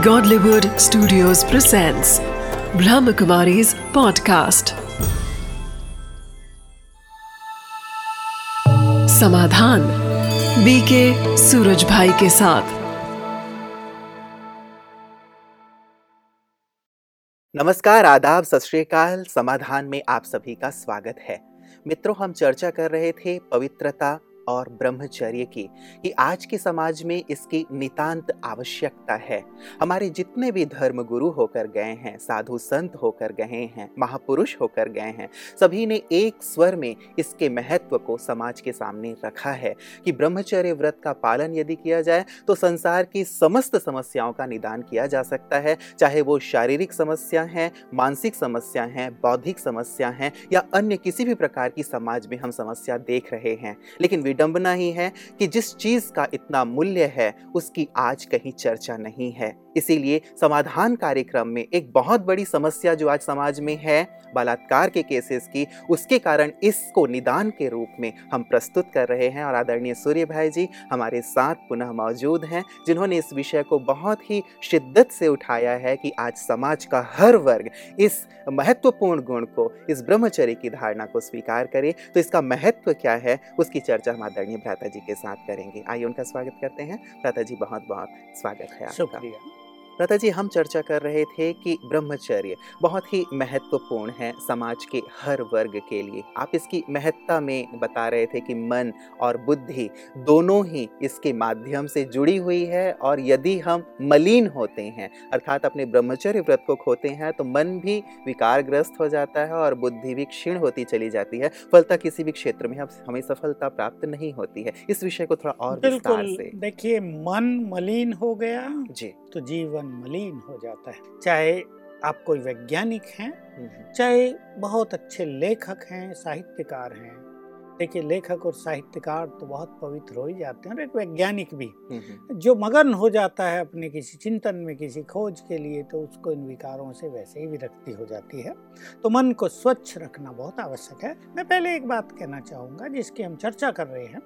Godlywood Studios presents Brahmakumari's podcast. समाधान BK Suraj भाई के साथ। नमस्कार, आदाब, सत समाधान में आप सभी का स्वागत है। मित्रों, हम चर्चा कर रहे थे पवित्रता और ब्रह्मचर्य की कि आज के समाज में इसकी नितांत आवश्यकता है। हमारे जितने भी धर्म गुरु होकर गए हैं, साधु संत होकर गए हैं, महापुरुष होकर गए हैं, सभी ने एक स्वर में इसके महत्व को समाज के सामने रखा है कि ब्रह्मचर्य व्रत का पालन यदि किया जाए तो संसार की समस्त समस्याओं का निदान किया जा सकता है। चाहे वो शारीरिक समस्या है, मानसिक समस्या है, बौद्धिक समस्या है, या अन्य किसी भी प्रकार की समाज में हम समस्या देख रहे हैं। लेकिन विडंबना ही है कि जिस चीज़ का इतना मूल्य है, उसकी आज कहीं चर्चा नहीं है। इसीलिए समाधान कार्यक्रम में एक बहुत बड़ी समस्या जो आज समाज में है, बलात्कार के केसेस की, उसके कारण इसको निदान के रूप में हम प्रस्तुत कर रहे हैं। और आदरणीय सूर्य भाई जी, हमारे साथ पुनः मौजूद हैं, जिन्होंने इस विषय को बहुत ही शिद्दत से उठाया है कि आज समाज का हर वर्ग इस महत्वपूर्ण गुण को, इस ब्रह्मचर्य की धारणा को स्वीकार करे। तो इसका महत्व क्या है, उसकी चर्चा हम आदरणीय भ्राता जी के साथ करेंगे। आइए उनका स्वागत करते हैं। भ्राता जी बहुत बहुत स्वागत है आपका। लता जी हम चर्चा कर रहे थे कि ब्रह्मचर्य बहुत ही महत्वपूर्ण है समाज के हर वर्ग के लिए। आप इसकी महत्ता में बता रहे थे कि मन और बुद्धि दोनों ही इसके माध्यम से जुड़ी हुई है और यदि हम मलिन होते हैं अर्थात अपने ब्रह्मचर्य व्रत को खोते हैं तो मन भी विकारग्रस्त हो जाता है और बुद्धि भी क्षीण होती चली जाती है। फलता किसी भी क्षेत्र में हम- हमें सफलता प्राप्त नहीं होती है। इस विषय को थोड़ा और विस्तार से। देखिए मन मलिन हो गया जी। तो जीवन मलिन हो जाता है। चाहे आप कोई वैज्ञानिक हैं हम्म, चाहे बहुत अच्छे लेखक हैं साहित्यकार हैं देखिए लेखक और साहित्यकार तो बहुत पवित्र हो ही जाते हैं और एक वैज्ञानिक भी। जो मगन हो जाता है अपने किसी चिंतन में किसी खोज के लिए तो उसको इन विकारों से वैसे ही विरक्ति हो जाती है। तो मन को स्वच्छ रखना बहुत आवश्यक है। मैं पहले एक बात कहना चाहूँगा जिसकी हम चर्चा कर रहे हैं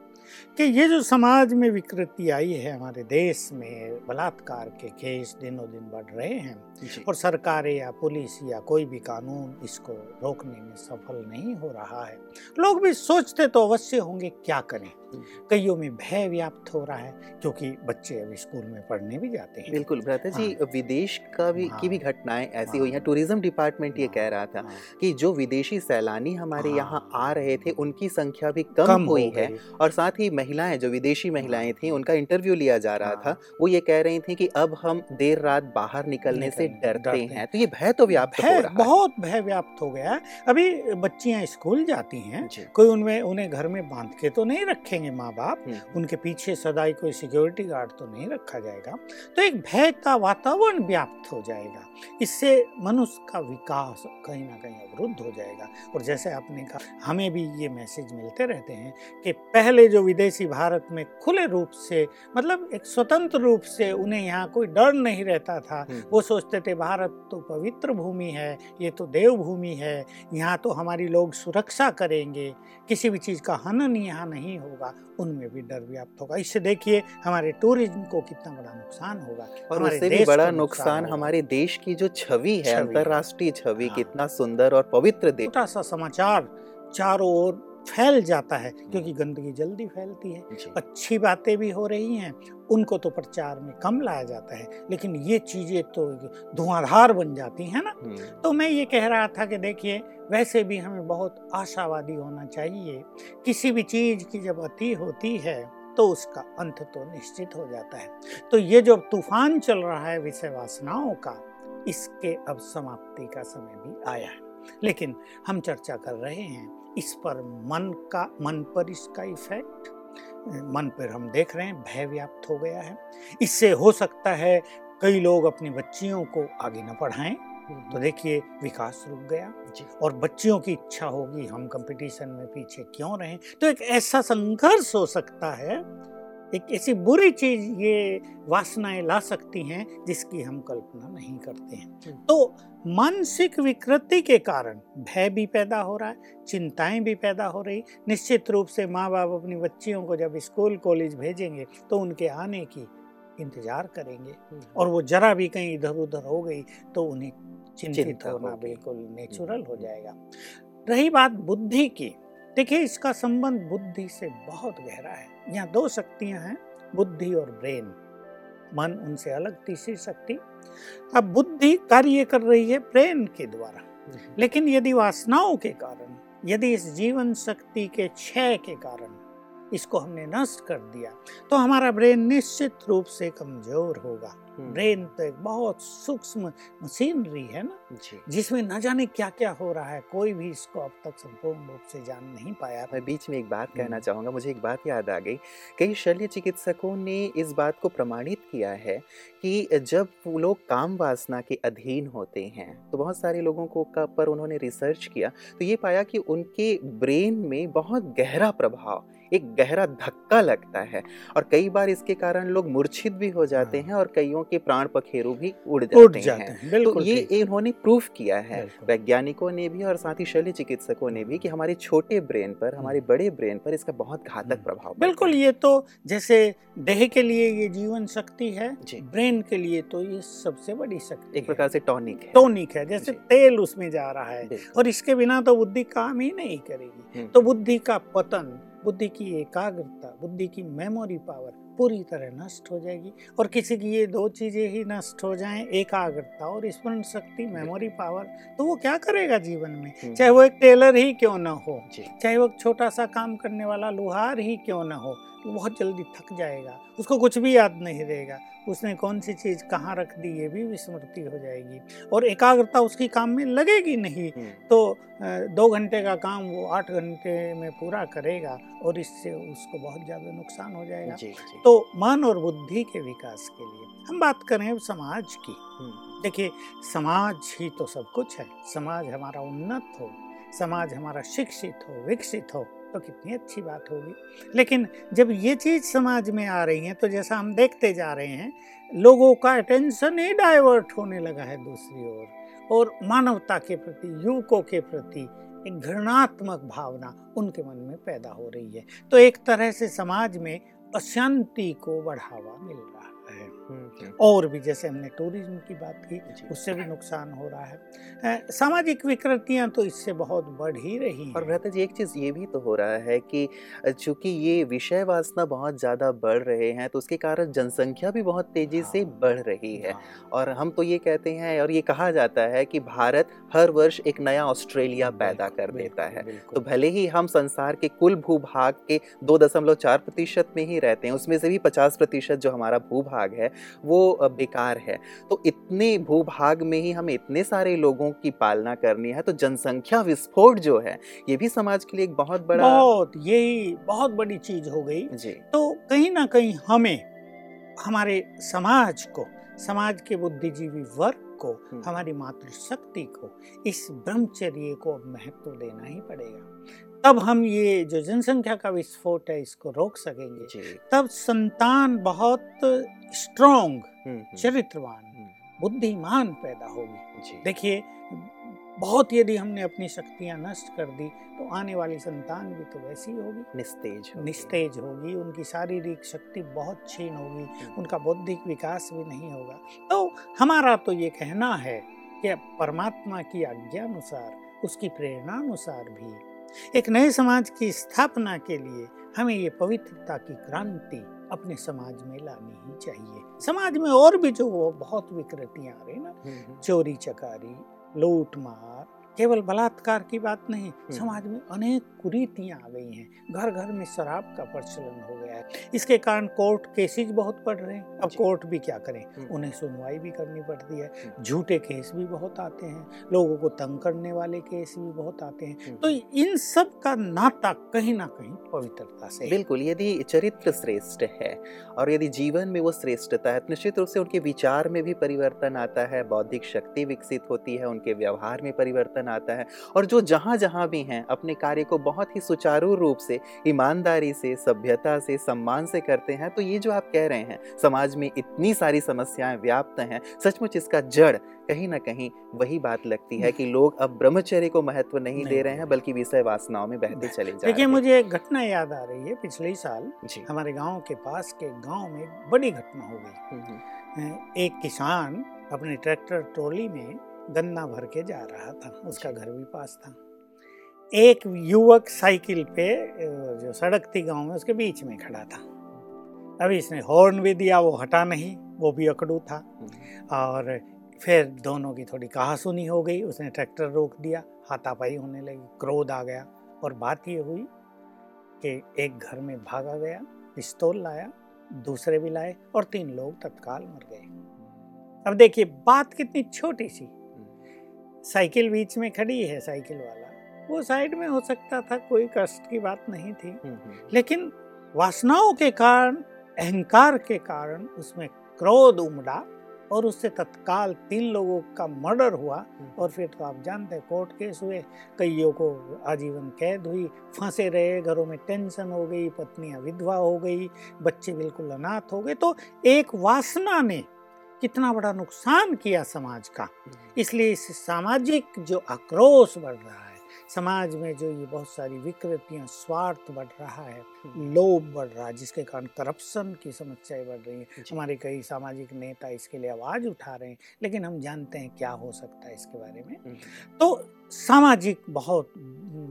कि ये जो समाज में विकृति आई है हमारे देश में बलात्कार के केस दिनों दिन बढ़ रहे हैं और सरकारें या पुलिस या कोई भी कानून इसको रोकने में सफल नहीं हो रहा है लोग भी सोचते तो अवश्य होंगे क्या करें? कईयों में भय व्याप्त हो रहा है क्योंकि बच्चे अब स्कूल में पढ़ने भी जाते हैं बिल्कुल भ्राता जी हाँ। विदेश का भी की भी हाँ। घटनाएँ ऐसी हाँ। हुई हैं टूरिज़्म डिपार्टमेंट ये कह रहा था हाँ, कि जो विदेशी सैलानी हमारे हाँ। यहाँ आ रहे थे उनकी संख्या भी कम, कम हुई है और साथ ही महिलाएँ जो विदेशी महिलाएँ थी उनका इंटरव्यू लिया जा रहा हाँ। था वो ये कह रही थी कि अब हम देर रात बाहर निकलने से डरते हैं हैं। तो ये भय तो व्याप्त हो रहा बहुत भय व्याप्त हो गया है अभी बच्चियाँ स्कूल जाती हैं है कोई उनमें उन्हें घर में बाँध के तो नहीं रखेंगे माँ बाप उनके पीछे सदाई कोई सिक्योरिटी गार्ड तो नहीं रखा जाएगा। तो एक भय का वातावरण व्याप्त हो जाएगा। इससे मनुष्य का विकास कहीं ना कहीं अवरुद्ध हो जाएगा। और जैसे आपने कहा हमें भी ये मैसेज मिलते रहते हैं कि पहले जो विदेशी भारत में खुले रूप से मतलब एक स्वतंत्र रूप से उन्हें यहाँ कोई डर नहीं रहता था वो सोचते थे भारत तो पवित्र भूमि है ये तो देव भूमि है यहाँ तो हमारी लोग सुरक्षा करेंगे। किसी भी चीज़ का हनन यहाँ नहीं होगा। उनमें भी डर व्याप्त होगा इससे देखिए हमारे टूरिज़्म को कितना बड़ा नुकसान होगा और उससे भी बड़ा नुकसान होगा। हमारे देश की जो छवि है। अंतरराष्ट्रीय छवि हाँ। कितना सुंदर और पवित्र देश छोटा सा समाचार चारों ओर फैल जाता है क्योंकि गंदगी जल्दी फैलती है। अच्छी बातें भी हो रही हैं उनको तो प्रचार में कम लाया जाता है लेकिन ये चीज़ें तो धुआंधार बन जाती हैं ना। हम्म, तो मैं ये कह रहा था कि देखिए वैसे भी हमें बहुत आशावादी होना चाहिए। किसी भी चीज़ की जब अति होती है तो उसका अंत तो निश्चित हो जाता है। तो ये जो तूफ़ान चल रहा है विषय वासनाओं का इसके अब समाप्ति का समय भी आया है। लेकिन हम चर्चा कर रहे हैं इस पर मन का मन पर इसका इफ़ेक्ट मन पर हम देख रहे हैं भय व्याप्त हो गया है। इससे हो सकता है कई लोग अपनी बच्चियों को आगे न पढ़ाएँ। तो देखिए विकास रुक गया। और बच्चियों की इच्छा होगी हम कंपटीशन में पीछे क्यों रहें? तो एक ऐसा संघर्ष हो सकता है एक ऐसी बुरी चीज़ ये वासनाएँ ला सकती हैं जिसकी हम कल्पना नहीं करते हैं। तो मानसिक विकृति के कारण भय भी पैदा हो रहा है चिंताएँ भी पैदा हो रही। निश्चित रूप से माँ बाप अपनी बच्चियों को जब स्कूल कॉलेज भेजेंगे तो उनके आने की इंतज़ार करेंगे। हम्म, और वो जरा भी कहीं इधर उधर हो गई तो उन्हें चिंतित होना बिल्कुल नेचुरल हो हम्म। जाएगा। रही बात बुद्धि की देखिए इसका संबंध बुद्धि से बहुत गहरा है। यहाँ दो शक्तियाँ हैं बुद्धि और ब्रेन। मन उनसे अलग तीसरी शक्ति। अब बुद्धि कार्य कर रही है ब्रेन के द्वारा। हम्म, लेकिन यदि वासनाओं के कारण यदि इस जीवन शक्ति के क्षय के कारण इसको हमने नष्ट कर दिया तो हमारा ब्रेन निश्चित रूप से कमज़ोर होगा। हम्म, ब्रेन तो एक बहुत सूक्ष्म मशीनरी है ना? जिसमें न जाने क्या क्या हो रहा है कोई भी इसको अब तक संपूर्ण रूप से जान नहीं पाया। मैं बीच में एक बात कहना हम्म। चाहूँगा मुझे एक बात याद आ गई कई शल्य चिकित्सकों ने इस बात को प्रमाणित किया है कि जब वो लोग काम वासना के अधीन होते हैं तो बहुत सारे लोगों को का पर उन्होंने रिसर्च किया तो ये पाया कि उनके ब्रेन में बहुत गहरा प्रभाव एक गहरा धक्का लगता है और कई बार इसके कारण लोग मूर्छित भी हो जाते हाँ। हैं और कईयों के प्राण पखेरु भी उड़ जाते, उठ जाते हैं। हैं तो ये इन्होंने प्रूफ किया है वैज्ञानिकों ने भी और साथ ही शल्य चिकित्सकों ने भी कि हमारे छोटे ब्रेन पर हमारे बड़े ब्रेन पर इसका बहुत घातक हम्म। प्रभाव बिल्कुल ये तो जैसे देह के लिए ये जीवन शक्ति है ब्रेन के लिए तो ये सबसे बड़ी शक्ति एक प्रकार से टॉनिक है। टोनिक है जैसे तेल उसमें जा रहा है और इसके बिना तो बुद्धि काम ही नहीं करेगी। हम्म। तो बुद्धि का पतन बुद्धि की एकाग्रता बुद्धि की मेमोरी पावर पूरी तरह नष्ट हो जाएगी और किसी की ये दो चीज़ें ही नष्ट हो जाएँ एकाग्रता और स्मरण शक्ति मेमोरी पावर तो वो क्या करेगा जीवन में? हम्म। चाहे वो एक टेलर ही क्यों ना हो चाहे वो एक छोटा सा काम करने वाला लुहार ही क्यों ना हो वो बहुत जल्दी थक जाएगा उसको कुछ भी याद नहीं रहेगा। उसने कौन सी चीज़ कहाँ रख दी ये भी विस्मृति हो जाएगी। और एकाग्रता उसकी काम में लगेगी नहीं हम्म, तो दो घंटे का काम वो आठ घंटे में पूरा करेगा और इससे उसको बहुत ज़्यादा नुकसान हो जाएगा। जी जी। तो मन और बुद्धि के विकास के लिए हम बात करें समाज की। हम्म, देखिए समाज ही तो सब कुछ है। समाज हमारा उन्नत हो समाज हमारा शिक्षित हो विकसित हो। तो कितनी अच्छी बात होगी। लेकिन जब ये चीज़ समाज में आ रही है तो जैसा हम देखते जा रहे हैं, लोगों का अटेंशन ही डाइवर्ट होने लगा है दूसरी ओर। और मानवता के प्रति, युवकों के प्रति एक घृणात्मक भावना उनके मन में पैदा हो रही है। तो एक तरह से समाज में अशांति को बढ़ावा मिल रहा है। और भी जैसे हमने टूरिज़्म की बात की उससे भी नुकसान हो रहा है। सामाजिक विकृतियाँ तो इससे बहुत बढ़ ही रही और भ्राता जी एक चीज़ ये भी तो हो रहा है कि चूँकि ये विषय वासना बहुत ज़्यादा बढ़ रहे हैं तो उसके कारण जनसंख्या भी बहुत तेज़ी से हाँ। बढ़ रही है। हाँ, और हम तो ये कहते हैं और ये कहा जाता है कि भारत हर वर्ष एक नया ऑस्ट्रेलिया पैदा कर देता है। तो भले ही हम संसार के कुल भूभाग के दो दशमलव चार प्रतिशत में ही रहते हैं उसमें से भी पचास प्रतिशत जो हमारा भूभाग है वो बेकार है। तो इतने भूभाग में ही हमें इतने सारे लोगों की पालना करनी है तो जनसंख्या विस्फोट जो है ये भी समाज के लिए एक बहुत बड़ा बहुत यही बहुत बड़ी चीज़ हो गई। जी। तो कहीं ना कहीं हमें हमारे समाज को समाज के बुद्धिजीवी वर्ग को हम्म। हमारी मातृशक्ति को इस ब्रह्मचर्य को महत्व देना ही पड़ेगा। तब हम ये जो जनसंख्या का विस्फोट है इसको रोक सकेंगे। तब संतान बहुत स्ट्रॉन्ग हम्म, हम्म, चरित्रवान हम्म, बुद्धिमान पैदा होगी। देखिए बहुत यदि हमने अपनी शक्तियाँ नष्ट कर दी तो आने वाली संतान भी तो वैसी होगी। निस्तेज होगी। निस्तेज होगी उनकी शारीरिक शक्ति बहुत छीन होगी उनका बौद्धिक विकास भी नहीं होगा। तो हमारा तो ये कहना है कि परमात्मा की आज्ञा अनुसार उसकी प्रेरणा अनुसार भी एक नए समाज की स्थापना के लिए हमें ये पवित्रता की क्रांति अपने समाज में लानी ही चाहिए। समाज में और भी जो वो बहुत विकृतियाँ आ रही ना हम्म, हम्म, चोरी चकारी लूट मार केवल बलात्कार की बात नहीं समाज में अनेक कुरीतियाँ आ गई हैं। घर घर में शराब का प्रचलन हो गया है। इसके कारण कोर्ट केसेज बहुत बढ़ रहे हैं। अब कोर्ट भी क्या करें? हम्म। उन्हें सुनवाई भी करनी पड़ती है। हम्म। झूठे केस भी बहुत आते हैं। लोगों को तंग करने वाले केस भी बहुत आते हैं। हम्म। तो इन सब का नाता कहीं ना कहीं पवित्रता से। बिल्कुल, यदि चरित्र श्रेष्ठ है और यदि जीवन में वो श्रेष्ठता है तो निश्चित रूप से उनके विचार में भी परिवर्तन आता है, बौद्धिक शक्ति विकसित होती है, उनके व्यवहार में परिवर्तन आता है और जो जहाँ जहाँ भी हैं, अपने कार्य को बहुत ही सुचारू रूप से, ईमानदारी से, सभ्यता से, सम्मान से करते हैं तो ये जो आप कह रहे हैं, समाज में इतनी सारी समस्याएँ व्याप्त हैं, सचमुच इसका जड़ कहीं ना कहीं वही बात लगती है कि लोग अब ब्रह्मचर्य को महत्व नहीं, नहीं दे रहे हैं बल्कि विषय वासनाओं में बहते चले जा रहे देखिए मुझे एक घटना याद आ रही है। पिछले ही साल हमारे गाँव के पास के गाँव में बड़ी घटना हो गई। हम्म, हम्म, एक किसान अपने ट्रैक्टर ट्रॉली में गन्ना भर के जा रहा था। उसका घर भी पास था। एक युवक साइकिल पे जो सड़क थी गाँव में उसके बीच में खड़ा था। अभी इसने हॉर्न भी दिया वो हटा नहीं वो भी अकड़ू था। हम्म, और फिर दोनों की थोड़ी कहासुनी हो गई उसने ट्रैक्टर रोक दिया हाथापाई होने लगी क्रोध आ गया। और बात ये हुई कि एक घर में भागा गया पिस्तौल लाया दूसरे भी लाए और तीन लोग तत्काल मर गए। अब देखिए बात कितनी छोटी सी। साइकिल बीच में खड़ी है साइकिल वाला। वो साइड में हो सकता था कोई कष्ट की बात नहीं थी। हम्म, हम्म, लेकिन वासनाओं के कारण अहंकार के कारण उसमें क्रोध उमड़ा। और उससे तत्काल तीन लोगों का मर्डर हुआ और फिर तो आप जानते हैं कोर्ट केस हुए कईयों को आजीवन कैद हुई फंसे रहे घरों में टेंशन हो गई पत्नियाँ विधवा हो गई बच्चे बिल्कुल अनाथ हो गए। तो एक वासना ने कितना बड़ा नुकसान किया समाज का। इसलिए इस सामाजिक जो आक्रोश बढ़ रहा है समाज में जो ये बहुत सारी विकृतियाँ स्वार्थ बढ़ रहा है लोभ बढ़ रहा है जिसके कारण करप्शन की समस्याएँ बढ़ रही हैं। हमारे कई सामाजिक नेता इसके लिए आवाज़ उठा रहे हैं लेकिन हम जानते हैं क्या हो सकता है इसके बारे में। तो सामाजिक बहुत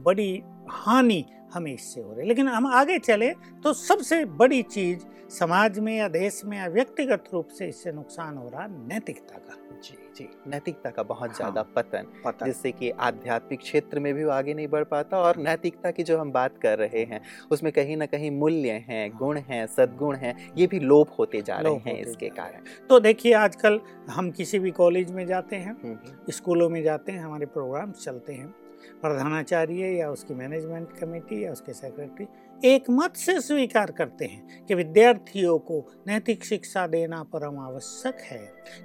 बड़ी हानि हमें इससे हो रही है। लेकिन हम आगे चले तो सबसे बड़ी चीज़ समाज में या देश में या व्यक्तिगत रूप से इससे नुकसान हो रहा नैतिकता का। जी जी। नैतिकता का बहुत हाँ। ज़्यादा पतन पता जिससे कि आध्यात्मिक क्षेत्र में भी वो आगे नहीं बढ़ पाता और नैतिकता की जो हम बात कर रहे हैं उसमें कहीं ना कहीं मूल्य हैं गुण हैं सद्गुण हैं ये भी लोप होते जा रहे हैं इसके कारण। तो देखिए आजकल हम किसी भी कॉलेज में जाते हैं। स्कूलों में जाते हैं हमारे प्रोग्राम चलते हैं प्रधानाचार्य या उसकी मैनेजमेंट कमेटी या उसके सेक्रेटरी एक मत से स्वीकार करते हैं कि विद्यार्थियों को नैतिक शिक्षा देना परम आवश्यक है।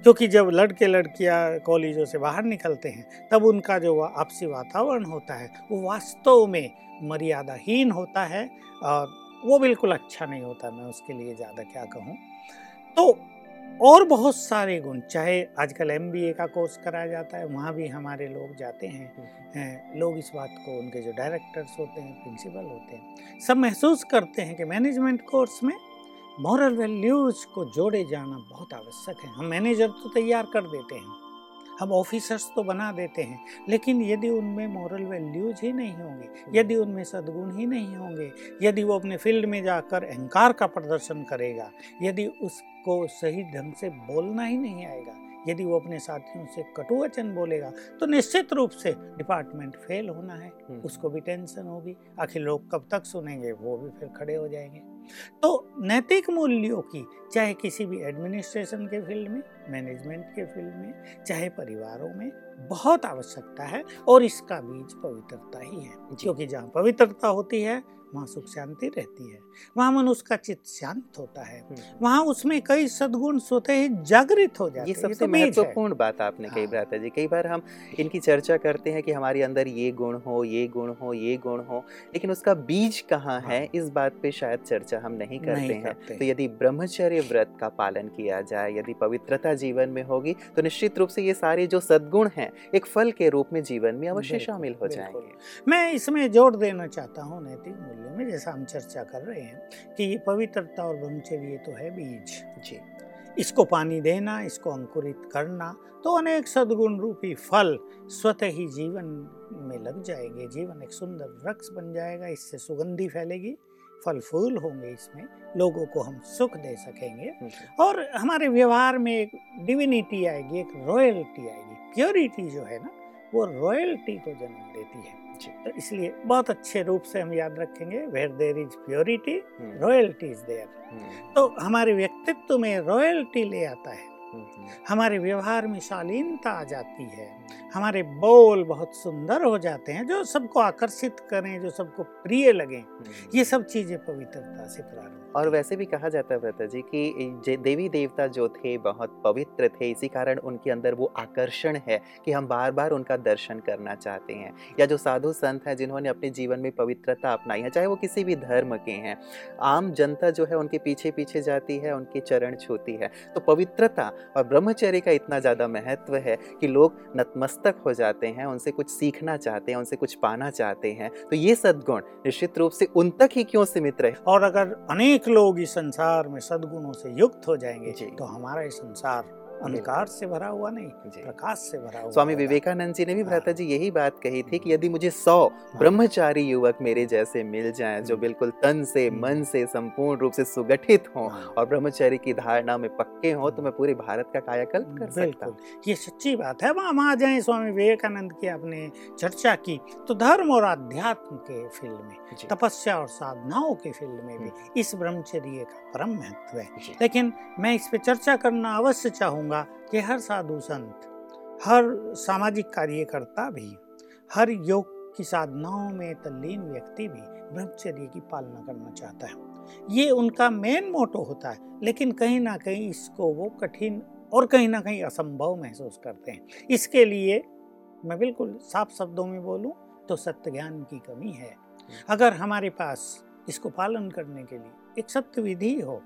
क्योंकि जब लड़के लड़कियाँ कॉलेजों से बाहर निकलते हैं, तब उनका जो आपसी वातावरण होता है, वो वास्तव में मर्यादाहीन होता है और वो बिल्कुल अच्छा नहीं होता। मैं उसके लिए ज़्यादा क्या कहूँ? तो और बहुत सारे गुण चाहे आजकल एमबीए का कोर्स कराया जाता है वहाँ भी हमारे लोग जाते हैं। हम्म, हैं, लोग इस बात को उनके जो डायरेक्टर्स होते हैं प्रिंसिपल होते हैं सब महसूस करते हैं कि मैनेजमेंट कोर्स में मॉरल वैल्यूज़ को जोड़े जाना बहुत आवश्यक है। हम मैनेजर तो तैयार कर देते हैं। हम ऑफिसर्स तो बना देते हैं लेकिन यदि उनमें मॉरल वैल्यूज़ ही नहीं होंगे यदि उनमें सद्गुण ही नहीं होंगे यदि वो अपने फ़ील्ड में जाकर अहंकार का प्रदर्शन करेगा यदि उसको सही ढंग से बोलना ही नहीं आएगा यदि वो अपने साथियों से कटु वचन बोलेगा तो निश्चित रूप से डिपार्टमेंट फेल होना है हम्म, उसको भी टेंशन होगी आखिर लोग कब तक सुनेंगे वो भी फिर खड़े हो जाएँगे। तो नैतिक मूल्यों की चाहे किसी भी एडमिनिस्ट्रेशन के फ़ील्ड में मैनेजमेंट के फ़ील्ड में चाहे परिवारों में बहुत आवश्यकता है और इसका बीज पवित्रता ही है। क्योंकि जहाँ पवित्रता होती है वहाँ सुख शांति रहती है वहाँ मनुष्य का चित्त शांत होता है हम्म। वहाँ उसमें कई सद्गुण स्वतः ही जागृत हो जाते ये सबसे तो। महत्वपूर्ण बात आपने कही हाँ। भ्राता जी कई बार हम इनकी चर्चा करते हैं कि हमारे अंदर ये गुण हो ये गुण हो ये गुण हो लेकिन उसका बीज कहाँ है हाँ। इस बात पे शायद चर्चा हम नहीं करते नहीं हैं करते। तो यदि ब्रह्मचर्य व्रत का पालन किया जाए यदि पवित्रता जीवन में होगी तो निश्चित रूप से ये सारे जो सद्गुण हैं एक फल के रूप में जीवन में अवश्य शामिल हो जाएँगे मैं इसमें ज़ोर देना चाहता हूँ नैतिक मूल्यों में जैसा हम चर्चा कर रहे हैं कि ये पवित्रता और ब्रह्मचर्य तो है बीज। जी। इसको पानी देना इसको अंकुरित करना तो अनेक सद्गुण रूपी फल स्वतः ही जीवन में लग जाएँगे। जीवन एक सुंदर वृक्ष बन जाएगा इससे सुगंधी फैलेगी फल फूल होंगे इसमें लोगों को हम सुख दे सकेंगे। और हमारे व्यवहार में एक डिविनिटी आएगी एक रॉयल्टी आएगी। प्योरिटी जो है ना वो रॉयल्टी को जन्म देती है। तो इसलिए बहुत अच्छे रूप से हम याद रखेंगे where there is purity royalty is there तो हमारे व्यक्तित्व में रॉयल्टी ले आता है। हमारे व्यवहार में शालीनता आ जाती है हमारे बोल बहुत सुंदर हो जाते हैं जो सबको आकर्षित करें जो सबको प्रिय लगें हम्म। ये सब चीज़ें पवित्रता से प्रारंभ और वैसे भी कहा जाता है व्रता जी कि देवी देवता जो थे बहुत पवित्र थे इसी कारण उनके अंदर वो आकर्षण है कि हम बार बार उनका दर्शन करना चाहते हैं। या जो साधु संत हैं जिन्होंने अपने जीवन में पवित्रता अपनाई है चाहे वो किसी भी धर्म के हैं आम जनता जो है उनके पीछे पीछे जाती है उनके चरण छूती है। तो पवित्रता और ब्रह्मचर्य का इतना ज़्यादा महत्व है कि लोग नतमस्तक हो जाते हैं उनसे कुछ सीखना चाहते हैं उनसे कुछ पाना चाहते हैं। तो ये सद्गुण निश्चित रूप से उन तक ही क्यों सीमित रहे? और अगर अनेक लोग इस संसार में सद्गुणों से युक्त हो जाएँगे तो हमारा ये संसार अंधकार से भरा हुआ नहीं प्रकाश से भरा हुआ स्वामी विवेकानंद जी ने भी भ्राता हाँ। जी यही बात कही थी कि यदि मुझे सौ ब्रह्मचारी युवक मेरे जैसे मिल जाएँ जो बिल्कुल तन से हम्म। मन से संपूर्ण रूप से सुगठित हों हाँ। और ब्रह्मचारी की धारणा में पक्के हों तो मैं पूरे भारत का कायाकल्प कर सकता बिल्कुल। ये सच्ची बात है। वहाँ हम आ जाए स्वामी विवेकानंद की आपने चर्चा की तो धर्म और अध्यात्म के फ़ील्ड में तपस्या और साधनाओं के फ़ील्ड में भी हम्म। इस ब्रह्मचर्य का परम महत्व है। लेकिन मैं इस पे चर्चा करना अवश्य चाहूँगा कि हर साधु संत, हर सामाजिक कार्यकर्ता भी, हर योग की साधनाओं में तल्लीन व्यक्ति भी ब्रह्मचर्य की पालना करना चाहता है। ये उनका मेन मोटो होता है, लेकिन कहीं ना कहीं इसको वो कठिन और कहीं ना कहीं असंभव महसूस करते हैं। इसके लिए मैं बिल्कुल साफ़ शब्दों में बोलूँ तो सत्य ज्ञान की कमी है। अगर हमारे पास इसको पालन करने के लिए एक सत्य विधि हो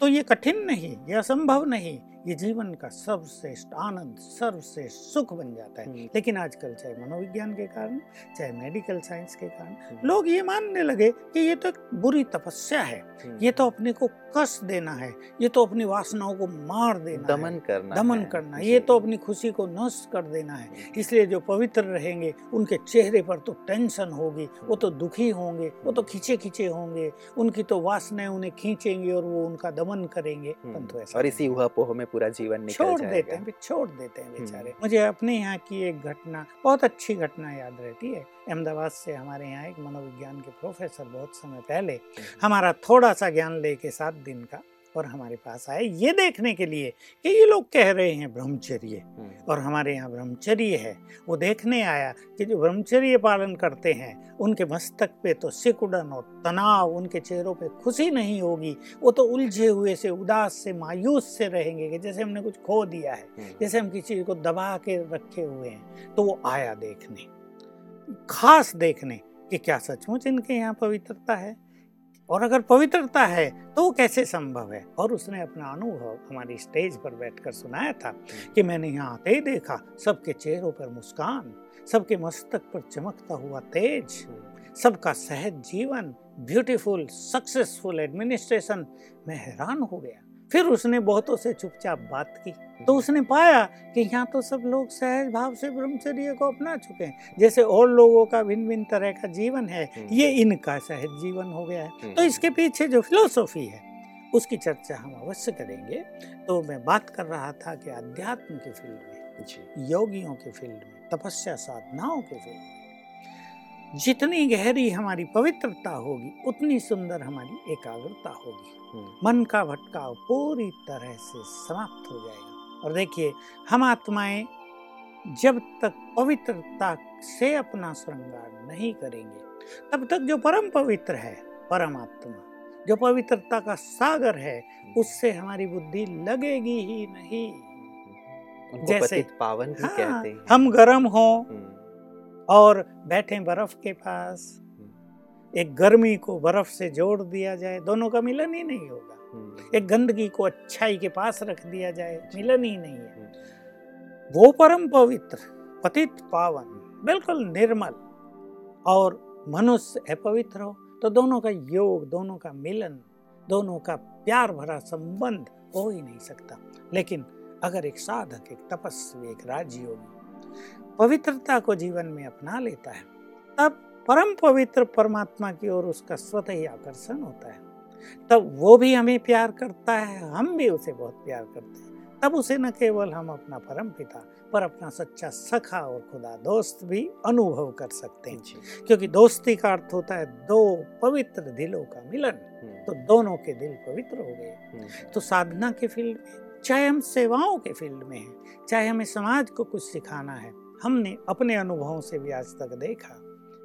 तो ये कठिन नहीं, ये असंभव नहीं ये जीवन का सर्वश्रेष्ठ आनंद सर्वश्रेष्ठ सुख बन जाता है हम्म। लेकिन आजकल चाहे मनोविज्ञान के कारण चाहे मेडिकल साइंस के कारण हम्म। लोग ये मानने लगे कि ये तो एक बुरी तपस्या है हम्म। ये तो अपने को कष्ट देना है ये तो अपनी वासनाओं को मार देना दमन है करना दमन है। करना ये तो अपनी खुशी को नष्ट कर देना है इसलिए जो पवित्र रहेंगे उनके चेहरे पर तो टेंशन होगी वो तो दुखी होंगे वो तो खींचे खींचे होंगे उनकी तो वासनाएँ उन्हें खींचेंगी और वो उनका दमन करेंगे। परंतु ऐसा और इसी हुआ पोह में पूरा जीवन निकल छोड़ जाएगा। देते हैं छोड़ देते हैं हम्म। बेचारे मुझे अपने यहाँ की एक घटना बहुत अच्छी घटना याद रहती है। अहमदाबाद से हमारे यहाँ एक मनोविज्ञान के प्रोफेसर बहुत समय पहले हमारा थोड़ा सा ज्ञान लेके सात दिन का और हमारे पास आए ये देखने के लिए कि ये लोग कह रहे हैं ब्रह्मचर्य। हम्म। और हमारे यहाँ ब्रह्मचर्य है। वो देखने आया कि जो ब्रह्मचर्य पालन करते हैं उनके मस्तक पे तो सिकुड़न और तनाव उनके चेहरों पे खुशी नहीं होगी। वो तो उलझे हुए से उदास से मायूस से रहेंगे कि जैसे हमने कुछ खो दिया है हम्म। जैसे हम किसी को दबा के रखे हुए हैं। तो वो आया देखने खास देखने कि क्या सचमुच इनके यहाँ पवित्रता है? और अगर पवित्रता है तो वो कैसे संभव है? और उसने अपना अनुभव हमारी स्टेज पर बैठकर सुनाया था कि मैंने यहाँ आते ही देखा, सबके चेहरों पर मुस्कान, सबके मस्तक पर चमकता हुआ तेज, सबका सहज जीवन ब्यूटीफुल सक्सेसफुल एडमिनिस्ट्रेशन मैं हैरान हो गया। फिर उसने बहुतों से चुपचाप बात की। तो उसने पाया कि यहाँ तो सब लोग सहज भाव से ब्रह्मचर्य को अपना चुके हैं जैसे और लोगों का भिन्न भिन्न तरह का जीवन है हम्म। ये इनका सहज जीवन हो गया है हम्म। तो इसके पीछे जो फिलोसॉफी है उसकी चर्चा हम अवश्य करेंगे तो मैं बात कर रहा था कि अध्यात्म के फ़ील्ड में योगियों के फ़ील्ड में तपस्या साधनाओं के फ़ील्ड में जितनी गहरी हमारी पवित्रता होगी उतनी सुंदर हमारी एकाग्रता होगी हम्म। मन का भटकाव पूरी तरह से समाप्त हो जाएगा और देखिए हम आत्माएँ जब तक पवित्रता से अपना श्रृंगार नहीं करेंगे तब तक जो परम पवित्र है परमात्मा जो पवित्रता का सागर है उससे हमारी बुद्धि लगेगी ही नहीं जैसे- पावन भी हाँ, कहते हैं हम गर्म हों हम्म। और बैठे बर्फ़ के पास एक गर्मी को बर्फ़ से जोड़ दिया जाए दोनों का मिलन ही नहीं होगा हम्म। एक गंदगी को अच्छाई के पास रख दिया जाए मिलन ही नहीं है। वो परम पवित्र पतित पावन बिल्कुल निर्मल और मनुष्य अपवित्र हो तो दोनों का योग दोनों का मिलन दोनों का प्यार भरा संबंध हो ही नहीं सकता। लेकिन अगर एक साधक एक तपस्वी एक राजयोगी पवित्रता को जीवन में अपना लेता है तब परम पवित्र परमात्मा की ओर उसका स्वतः ही आकर्षण होता है। तब वो भी हमें प्यार करता है हम भी उसे बहुत प्यार करते हैं तब उसे न केवल हम अपना परम पिता पर अपना सच्चा सखा और खुदा दोस्त भी अनुभव कर सकते हैं क्योंकि दोस्ती का अर्थ होता है दो पवित्र दिलों का मिलन हम्म। तो दोनों के दिल पवित्र हो गए हम्म। तो साधना के फ़ील्ड में चाहे हम सेवाओं के फ़ील्ड में हैं चाहे हमें समाज को कुछ सिखाना है हमने अपने अनुभवों से भी आज तक देखा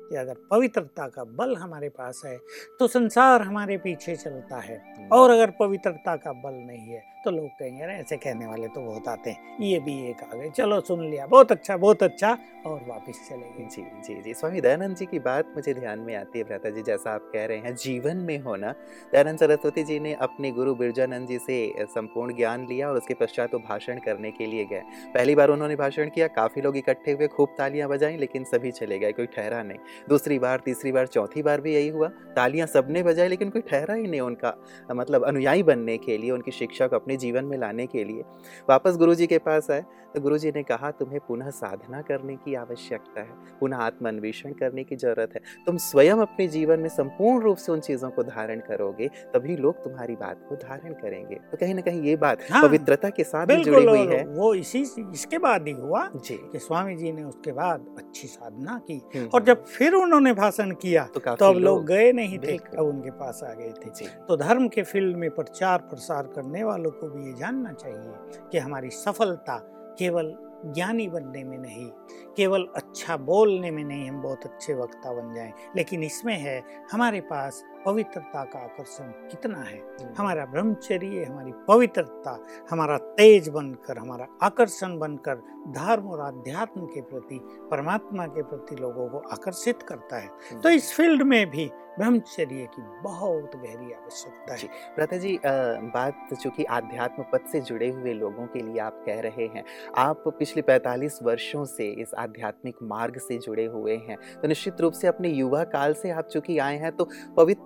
कि अगर पवित्रता का बल हमारे पास है तो संसार हमारे पीछे चलता है। और अगर पवित्रता का बल नहीं है तो लोग कहेंगे, अरे, ऐसे कहने वाले तो बहुत आते हैं। ये भी एक आ गए। चलो, सुन लिया। बहुत अच्छा बहुत अच्छा। और वापस चले गए। जी जी जी। स्वामी दयानंद जी की बात मुझे ध्यान में आती है, भ्राता जी, जैसा आप कह रहे हैं। जीवन में होना दयानंद सरस्वती जी ने अपने गुरु बिरजानंद जी से संपूर्ण ज्ञान लिया और उसके पश्चात वो भाषण करने के लिए गए। पहली बार उन्होंने भाषण किया, काफ़ी लोग इकट्ठे हुए, खूब तालियाँ बजाई, लेकिन सभी चले गए, कोई ठहरा नहीं। दूसरी बार, तीसरी बार, चौथी बार भी यही हुआ। तालियाँ सबने बजाई, लेकिन कोई ठहरा ही नहीं उनका मतलब अनुयायी बनने के लिए, उनकी शिक्षा को अपने जीवन में लाने के लिए। वापस गुरु जी के पास आए तो गुरु जी ने कहा तुम्हें पुनः साधना करने की आवश्यकता है पुनः आत्मान्वेषण करने की ज़रूरत है। तुम स्वयं अपने जीवन में संपूर्ण रूप से उन चीज़ों को धारण करोगे तभी लोग तुम्हारी बात को धारण करेंगे। तो कहीं ना कहीं ये बात हाँ, पवित्रता के साथ जुड़ी हुई है। वो इसी इसके बाद ही हुआ जी। कि स्वामी जी ने उसके बाद अच्छी साधना की और जब फिर उन्होंने भाषण किया तो, तो अब लोग गए नहीं थे अब उनके पास आ गए थे। तो धर्म के फ़ील्ड में प्रचार प्रसार करने वालों को भी ये जानना चाहिए कि हमारी सफलता केवल ज्ञानी बनने में नहीं, केवल अच्छा बोलने में नहीं, हम बहुत अच्छे वक्ता बन जाएँ। लेकिन इसमें है, हमारे पास पवित्रता का आकर्षण कितना है हम्म। हमारा ब्रह्मचर्य हमारी पवित्रता हमारा तेज बनकर हमारा आकर्षण बनकर धर्म और अध्यात्म के प्रति परमात्मा के प्रति लोगों को आकर्षित करता है हम्म। तो इस फ़ील्ड में भी ब्रह्मचर्य की बहुत गहरी आवश्यकता है प्रथा जी आ, बात चूँकि आध्यात्म पद से जुड़े हुए लोगों के लिए आप कह रहे हैं आप पिछले 45 वर्षों से इस आध्यात्मिक मार्ग से जुड़े हुए हैं तो निश्चित रूप से अपने युवा काल से आप चूँकि आए हैं तो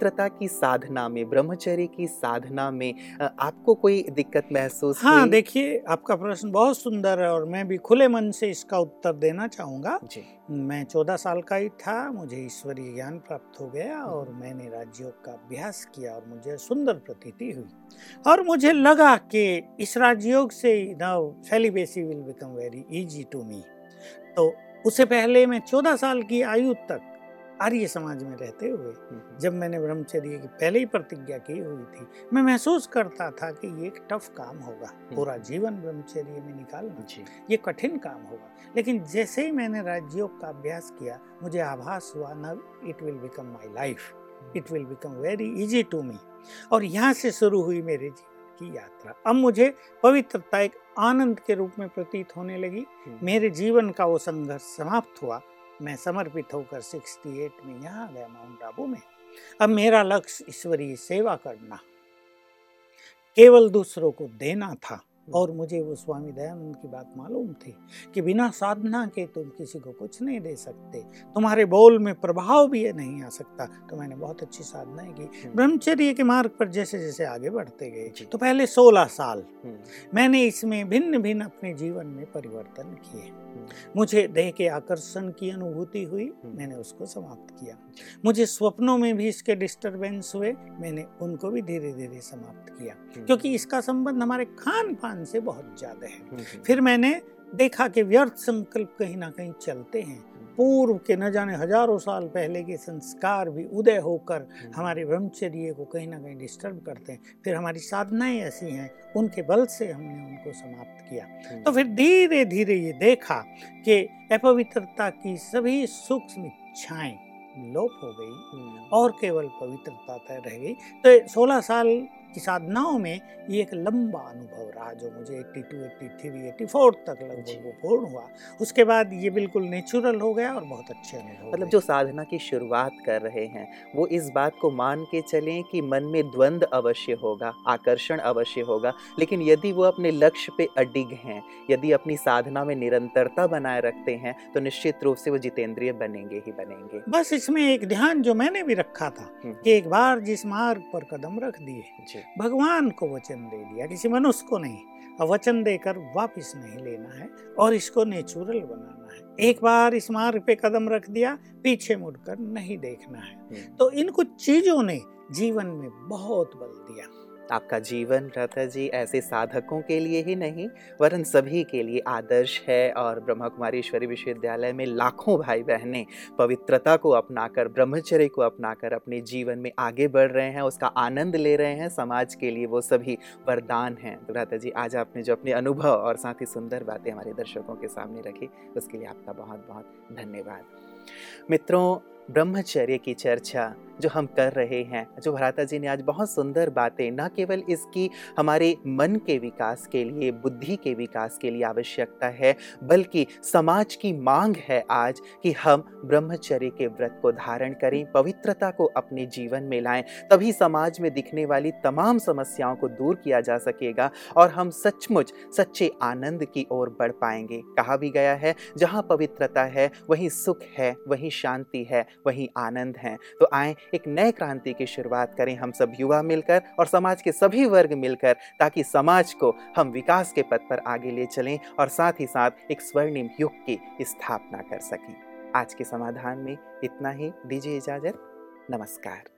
पवित्रता की साधना में ब्रह्मचर्य की साधना में आपको कोई दिक्कत महसूस हाँ देखिए आपका प्रश्न बहुत सुंदर है और मैं भी खुले मन से इसका उत्तर देना चाहूँगा। मैं चौदह साल का ही था मुझे ईश्वरीय ज्ञान प्राप्त हो गया और मैंने राजयोग का अभ्यास किया और मुझे सुंदर प्रतीति हुई। और मुझे लगा कि इस राजयोग से now celibacy will become very easy to me तो उससे पहले मैं चौदह साल की आयु तक आर्य समाज में रहते हुए हम्म। जब मैंने ब्रह्मचर्य की पहले ही प्रतिज्ञा की हुई थी मैं महसूस करता था कि ये एक टफ काम होगा हम्म। पूरा जीवन ब्रह्मचर्य में निकालना। ये कठिन काम होगा। लेकिन जैसे ही मैंने राजयोग का अभ्यास किया मुझे आभास हुआ न it will become my life it will become very easy to me और यहाँ से शुरू हुई मेरे जीवन की यात्रा। अब मुझे पवित्रता एक आनंद के रूप में प्रतीत होने लगी। हम्म। मेरे जीवन का वो संघर्ष समाप्त हुआ। मैं समर्पित होकर 68 में यहाँ आ गया माउंट आबू में। अब मेरा लक्ष्य ईश्वरीय सेवा करना, केवल दूसरों को देना था। और मुझे वो स्वामी दयानंद की बात मालूम थी कि बिना साधना के तुम किसी को कुछ नहीं दे सकते। तुम्हारे बोल में प्रभाव भी नहीं आ सकता। तो मैंने बहुत अच्छी साधनाएँ की। हम्म। ब्रह्मचर्य के मार्ग पर जैसे जैसे आगे बढ़ते गए तो पहले सोलह साल हम्म। मैंने इसमें भिन्न भिन्न अपने जीवन में परिवर्तन किए। हम्म। मुझे देह के आकर्षण की अनुभूति हुई मैंने उसको समाप्त किया। मुझे स्वप्नों में भी इसके डिस्टर्बेंस हुए मैंने उनको भी धीरे धीरे समाप्त किया। क्योंकि इसका संबंध हमारे खान पान से बहुत ज़्यादा है। हम्म, हम्म। फिर मैंने देखा कि व्यर्थ संकल्प कहीं ना कहीं चलते हैं। हम्म। पूर्व के न जाने हज़ारों साल पहले के संस्कार भी उदय होकर हमारे ब्रह्मचर्य को कहीं ना कहीं डिस्टर्ब करते हैं। फिर हमारी साधनाएँ ऐसी हैं उनके बल से हमने उनको समाप्त किया। तो फिर धीरे धीरे ये देखा कि अपवित्रता की सभी सूक्ष्म इच्छाएँ लोप हो गई और केवल पवित्रता तय रह गई। तो सोलह साल की साधनाओं में ये एक लंबा अनुभव रहा जो मुझे 82, 83, 84 तक लगभग वो पूर्ण हुआ। उसके बाद ये बिल्कुल नेचुरल हो गया और बहुत अच्छे अनुभव मतलब जो साधना की शुरुआत कर रहे हैं वो इस बात को मान के चलें कि मन में द्वंद अवश्य होगा आकर्षण अवश्य होगा लेकिन यदि वो अपने लक्ष्य पे अडिग हैं यदि अपनी साधना में निरंतरता बनाए रखते हैं तो निश्चित रूप से वो जितेंद्रिय बनेंगे ही बनेंगे। बस इसमें एक ध्यान जो मैंने भी रखा था हम्म, कि हम्म। एक बार जिस मार्ग पर कदम रख दिए भगवान को वचन दे दिया किसी मनुष्य को नहीं। और वचन देकर वापस नहीं लेना है और इसको नेचुरल बनाना है। एक बार इस मार्ग पे कदम रख दिया पीछे मुड़कर नहीं देखना है। हम्म। तो इन कुछ चीज़ों ने जीवन में बहुत बल दिया। आपका जीवन भ्राता जी ऐसे साधकों के लिए ही नहीं, वरन सभी के लिए आदर्श है और ब्रह्मा कुमारी ईश्वरी विश्वविद्यालय में लाखों भाई बहनें पवित्रता को अपनाकर, ब्रह्मचर्य को अपनाकर अपने जीवन में आगे बढ़ रहे हैं, उसका आनंद ले रहे हैं, समाज के लिए वो सभी वरदान हैं। तो भ्राता जी, आज आपने जो अपने अनुभव और साथ ही सुंदर बातें हमारे दर्शकों के सामने रखी, उसके लिए आपका बहुत बहुत धन्यवाद। मित्रों, ब्रह्मचर्य की चर्चा जो हम कर रहे हैं। जो भराता जी ने आज बहुत सुंदर बातें, न केवल इसकी, हमारे मन के विकास के लिए, बुद्धि के विकास के लिए आवश्यकता है, बल्कि समाज की मांग है आज कि हम ब्रह्मचर्य के व्रत को धारण करें, पवित्रता को अपने जीवन में लाएँ, तभी समाज में दिखने वाली तमाम समस्याओं को दूर किया जा सकेगा और हम सचमुच सच्चे आनंद की ओर बढ़ पाएँगे। कहा भी गया है, जहाँ पवित्रता है, वहीं सुख है, वहीं शांति है, वहीं आनंद है। तो आए एक नए क्रांति की शुरुआत करें हम सब युवा मिलकर और समाज के सभी वर्ग मिलकर, ताकि समाज को हम विकास के पथ पर आगे ले चलें और साथ ही साथ एक स्वर्णिम युग की स्थापना कर सकें। आज के समाधान में इतना ही। दीजिए इजाज़त। नमस्कार।